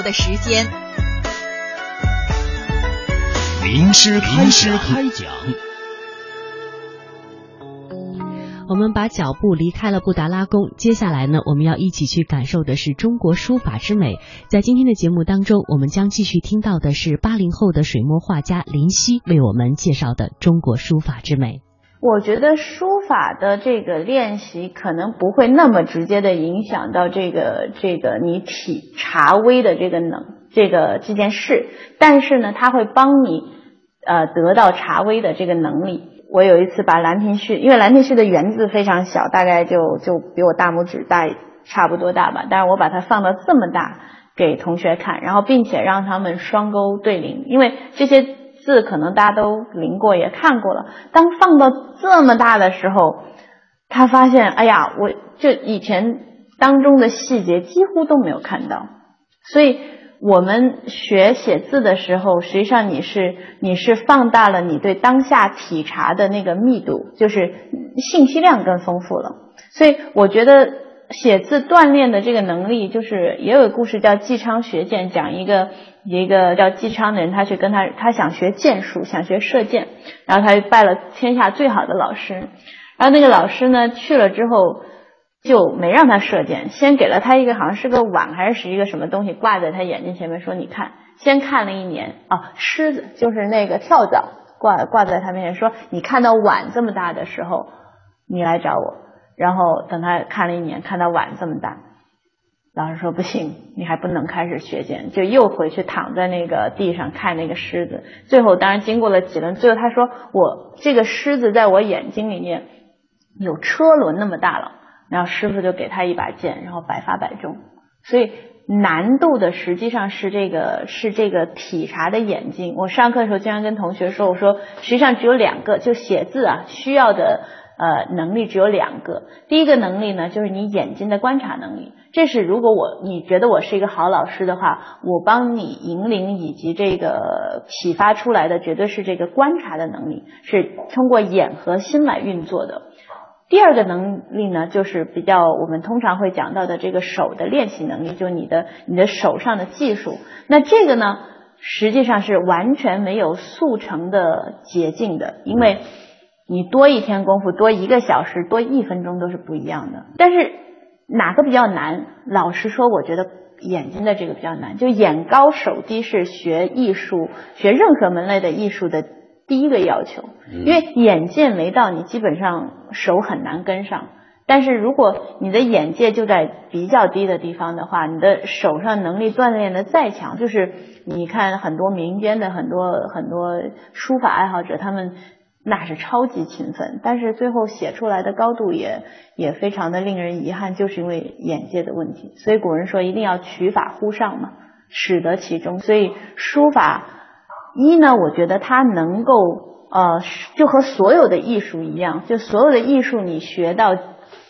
头的时间。名师名师开讲。我们把脚步离开了布达拉宫，接下来呢，我们要一起去感受的是中国书法之美。在今天的节目当中，我们将继续听到的是八零后的水墨画家林夕为我们介绍的中国书法之美。我觉得书法的这个练习可能不会那么直接的影响到这个这个你体察微的这个能这个这件事，但是呢，它会帮你呃得到察微的这个能力。我有一次把《兰亭序》，因为《兰亭序》的圆字非常小，大概就就比我大拇指大差不多大吧，但是我把它放到这么大给同学看，然后并且让他们双钩对临，因为这些字可能大家都临过也看过了。当放到这么大的时候，他发现，哎呀，我就以前当中的细节几乎都没有看到，所以。我们学写字的时候，实际上你是你是放大了你对当下体察的那个密度，就是信息量更丰富了。所以我觉得写字锻炼的这个能力，就是也有个故事叫纪昌学剑，讲一个一个叫姬昌的人，他去跟他他想学剑术，想学射箭，然后他就拜了天下最好的老师，然后那个老师呢去了之后。就没让他射箭，先给了他一个好像是个碗还是是一个什么东西挂在他眼睛前面，说你看，先看了一年啊，狮子就是那个跳蚤挂挂在他面前，说你看到碗这么大的时候，你来找我。然后等他看了一年，看到碗这么大，老师说不行，你还不能开始学剑，就又回去躺在那个地上看那个狮子。最后当然经过了几轮，最后他说我这个狮子在我眼睛里面有车轮那么大了。然后师傅就给他一把剑，然后百发百中。所以难度的实际上是这个是这个体察的眼睛。我上课的时候经常跟同学说，我说实际上只有两个，就写字啊需要的呃能力只有两个。第一个能力呢，就是你眼睛的观察能力。这是如果我你觉得我是一个好老师的话，我帮你引领以及这个启发出来的，绝对是这个观察的能力，是通过眼和心来运作的。第二个能力呢，就是比较我们通常会讲到的这个手的练习能力，就你的你的手上的技术。那这个呢，实际上是完全没有速成的捷径的，因为你多一天功夫，多一个小时，多一分钟都是不一样的。但是哪个比较难？老实说，我觉得眼睛的这个比较难。就眼高手低是学艺术、学任何门类的艺术的。第一个要求，因为眼界没到，你基本上手很难跟上。但是如果你的眼界就在比较低的地方的话，你的手上能力锻炼的再强，就是你看很多民间的很多很多书法爱好者，他们那是超级勤奋，但是最后写出来的高度也也非常的令人遗憾，就是因为眼界的问题。所以古人说一定要取法乎上嘛，使得其中。所以书法。一呢，我觉得它能够呃，就和所有的艺术一样，就所有的艺术你学到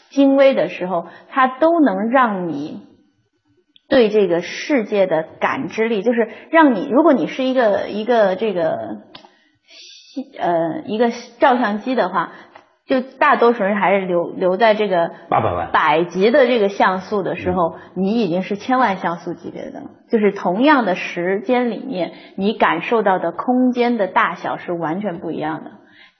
精微的时候，它都能让你对这个世界的感知力，就是让你，如果你是一个一个这个呃一个照相机的话。就大多数人还是留留在这个八百万百级的这个像素的时候，你已经是千万像素级别的了。就是同样的时间里面，你感受到的空间的大小是完全不一样的。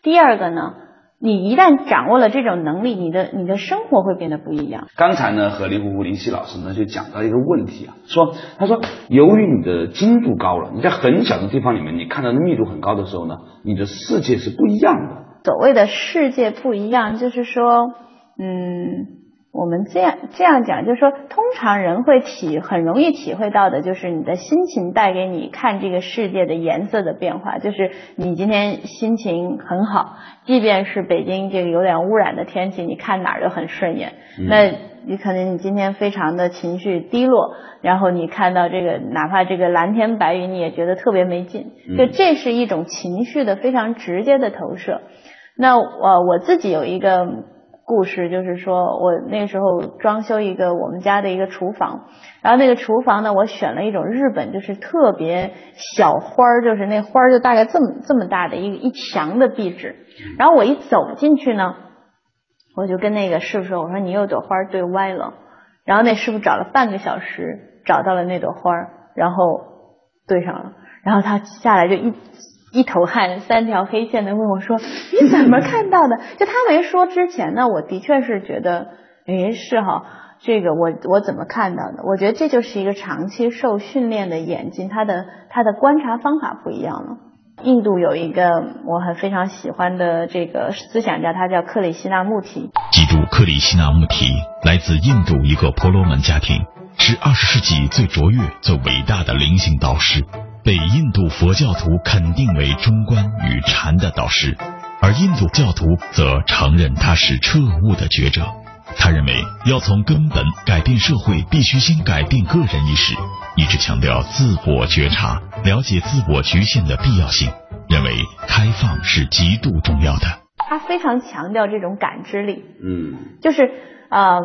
第二个呢，你一旦掌握了这种能力，你的你的生活会变得不一样。刚才呢，和林虎虎林夕老师呢就讲到一个问题啊，说他说由于你的精度高了，你在很小的地方里面你看到的密度很高的时候呢，你的世界是不一样的。所谓的世界不一样，就是说，嗯，我们这样这样讲，就是说，通常人会体很容易体会到的，就是你的心情带给你看这个世界的颜色的变化。就是你今天心情很好，即便是北京这个有点污染的天气，你看哪儿都很顺眼。那你可能你今天非常的情绪低落，然后你看到这个哪怕这个蓝天白云，你也觉得特别没劲。就这是一种情绪的非常直接的投射。那我我自己有一个故事，就是说我那时候装修一个我们家的一个厨房，然后那个厨房呢，我选了一种日本就是特别小花儿，就是那花儿就大概这么这么大的一一墙的壁纸，然后我一走进去呢，我就跟那个师傅说，我说你有朵花对歪了，然后那师傅找了半个小时找到了那朵花儿，然后对上了，然后他下来就一一头汗，三条黑线的问我说：“你怎么看到的？” 就他没说之前呢，我的确是觉得，哎，是哈，这个我我怎么看到的？我觉得这就是一个长期受训练的眼睛，他的他的观察方法不一样了。印度有一个我很非常喜欢的这个思想家，他叫克里希那穆提。记住，克里希那穆提来自印度一个婆罗门家庭，是二十世纪最卓越、最伟大的灵性导师，被印度佛教徒肯定为中观与禅的导师，而印度教徒则承认他是彻悟的觉者。他认为，要从根本改变社会，必须先改变个人意识，一直强调自我觉察、了解自我局限的必要性，认为开放是极度重要的。他非常强调这种感知力，嗯，就是啊、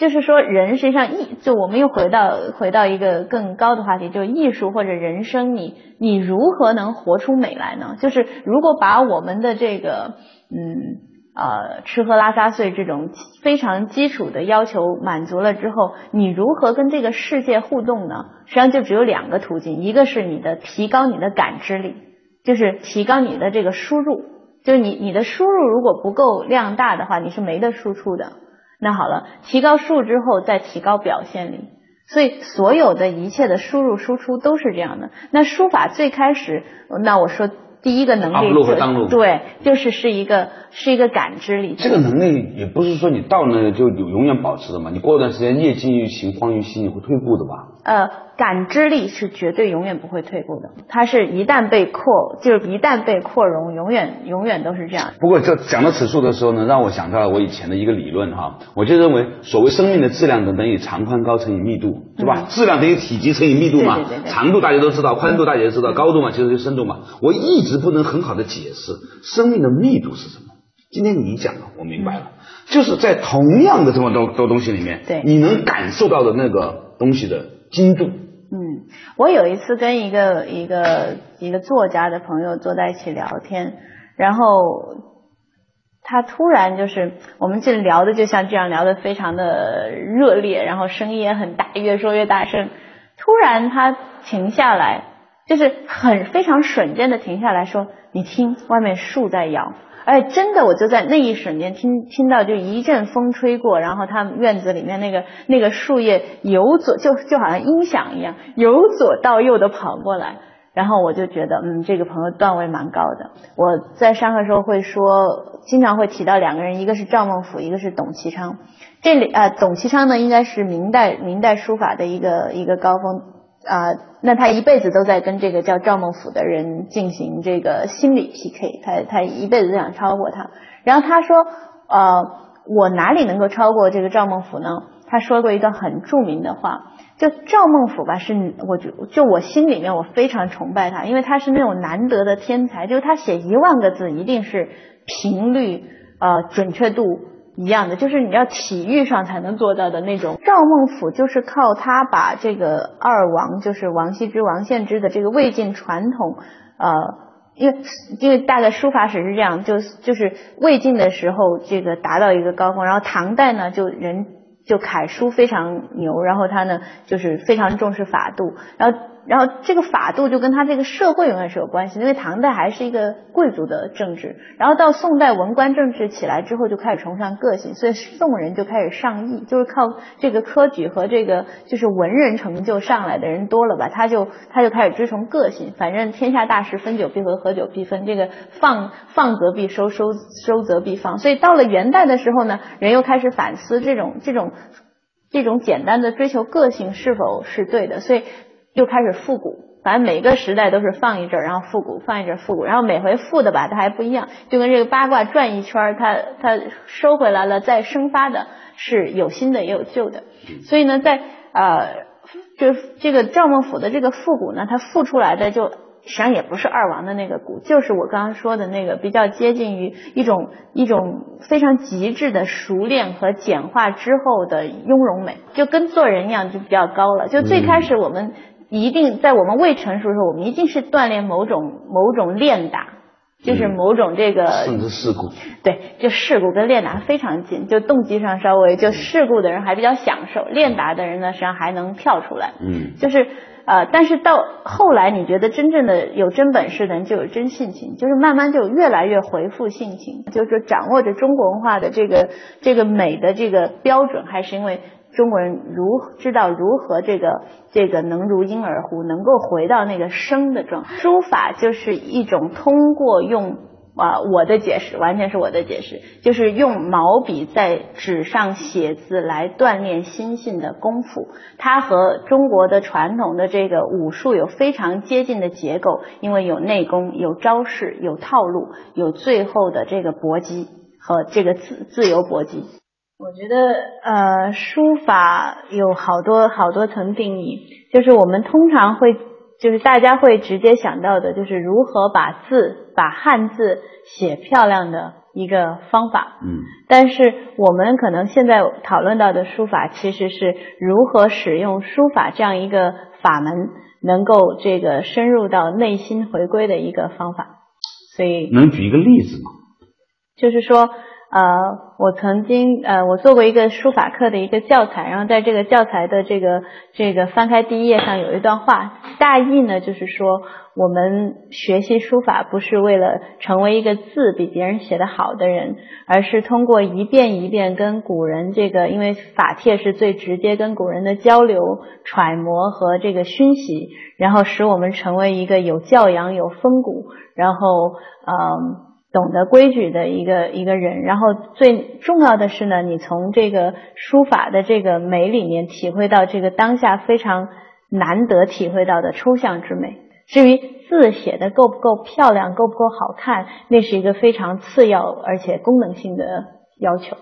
就是说人实际上艺，就我们又回到回到一个更高的话题，就是艺术或者人生，你你如何能活出美来呢？就是如果把我们的这个嗯。呃，吃喝拉撒睡这种非常基础的要求满足了之后，你如何跟这个世界互动呢？实际上就只有两个途径，一个是你的提高你的感知力，就是提高你的这个输入，就是你你的输入如果不够量大的话，你是没得输出的。那好了，提高数之后再提高表现力，所以所有的一切的输入输出都是这样的。那书法最开始，那我说。第一个能力对，就是是一个是一个感知力。这个能力也不是说你到那就有永远保持的嘛，你过一段时间业精于勤，荒于嬉，你会退步的吧？呃，感知力是绝对永远不会退步的，它是一旦被扩，就是一旦被扩容，永远永远都是这样。不过这讲到此处的时候呢，让我想到了我以前的一个理论哈，我就认为所谓生命的质量等等于长宽高乘以密度，是吧？嗯质量等于体积乘以密度嘛，对对对对长度大家都知道，宽度大家都知道，高度嘛其实就深度嘛。我一直不能很好的解释生命的密度是什么。今天你讲了，我明白了，就是在同样的这么多多东西里面，对你能感受到的那个东西的精度。嗯，我有一次跟一个一个一个作家的朋友坐在一起聊天，然后他突然就是我们这聊的就像这样聊的非常的热烈，然后声音也很大，越说越大声。突然他停下来，就是很非常瞬间的停下来说：“你听，外面树在摇。”哎，真的，我就在那一瞬间听听到，就一阵风吹过，然后他们院子里面那个那个树叶由左就就好像音响一样，由左到右的跑过来，然后我就觉得，嗯，这个朋友段位蛮高的。我在上课时候会说，经常会提到两个人，一个是赵孟俯，一个是董其昌。这里呃，董其昌呢，应该是明代明代书法的一个一个高峰。啊、那他一辈子都在跟这个叫赵孟俯的人进行这个心理 PK，他他一辈子都想超过他。然后他说，呃，我哪里能够超过这个赵孟俯呢？他说过一段很著名的话，就赵孟俯吧，是我就就我心里面我非常崇拜他，因为他是那种难得的天才，就是他写一万个字一定是频率呃准确度一样的，就是你要体育上才能做到的那种。赵孟俯就是靠他把这个二王，就是王羲之、王献之的这个魏晋传统，呃，因为因为大概书法史是这样，就就是魏晋的时候这个达到一个高峰，然后唐代呢就人就楷书非常牛，然后他呢就是非常重视法度，然后然后这个法度就跟他这个社会永远是有关系，因为唐代还是一个贵族的政治，然后到宋代文官政治起来之后就开始崇尚个性，所以宋人就开始上艺，就是靠这个科举和这个就是文人成就上来的人多了吧，他就他就开始追崇个性，反正天下大事分久必合，合久必分，这个放放则必收，收收则必放，所以到了元代的时候呢，人又开始反思这种这种这种简单的追求个性是否是对的，所以又开始复古。反正每个时代都是放一阵儿，然后复古，放一阵儿复古，然后每回复的吧，它还不一样，就跟这个八卦转一圈儿，它它收回来了再生发的，是有新的也有旧的。所以呢，在呃，就这个赵孟俯的这个复古呢，它复出来的就实际上也不是二王的那个古，就是我刚刚说的那个比较接近于一种一种非常极致的熟练和简化之后的雍容美，就跟做人一样，就比较高了。就最开始我们一定在我们未成熟的时候，我们一定是锻炼某种某种练打。就是某种这个甚至事故，对，就事故跟练达非常近，就动机上稍微就事故的人还比较享受，练达的人呢实际上还能跳出来，嗯，就是呃，但是到后来你觉得真正的有真本事的人就有真性情，就是慢慢就越来越回复性情，就是说掌握着中国文化的这个这个美的这个标准，还是因为。中国人如知道如何这个这个能如婴儿乎，能够回到那个生的状态。书法就是一种通过用啊我的解释，完全是我的解释，就是用毛笔在纸上写字来锻炼心性的功夫。它和中国的传统的这个武术有非常接近的结构，因为有内功、有招式、有套路、有最后的这个搏击和这个自自由搏击。我觉得，呃，书法有好多好多层定义，就是我们通常会，就是大家会直接想到的，就是如何把字，把汉字写漂亮的一个方法。嗯。但是我们可能现在讨论到的书法，其实是如何使用书法这样一个法门，能够这个深入到内心回归的一个方法。所以。能举一个例子吗？就是说。呃，我曾经呃，我做过一个书法课的一个教材，然后在这个教材的这个这个翻开第一页上有一段话，大意呢就是说，我们学习书法不是为了成为一个字比别人写的好的人，而是通过一遍一遍跟古人这个，因为法帖是最直接跟古人的交流、揣摩和这个熏习，然后使我们成为一个有教养、有风骨，然后嗯。懂得规矩的一个一个人，然后最重要的是呢，你从这个书法的这个美里面体会到这个当下非常难得体会到的抽象之美。至于字写的够不够漂亮，够不够好看，那是一个非常次要而且功能性的要求。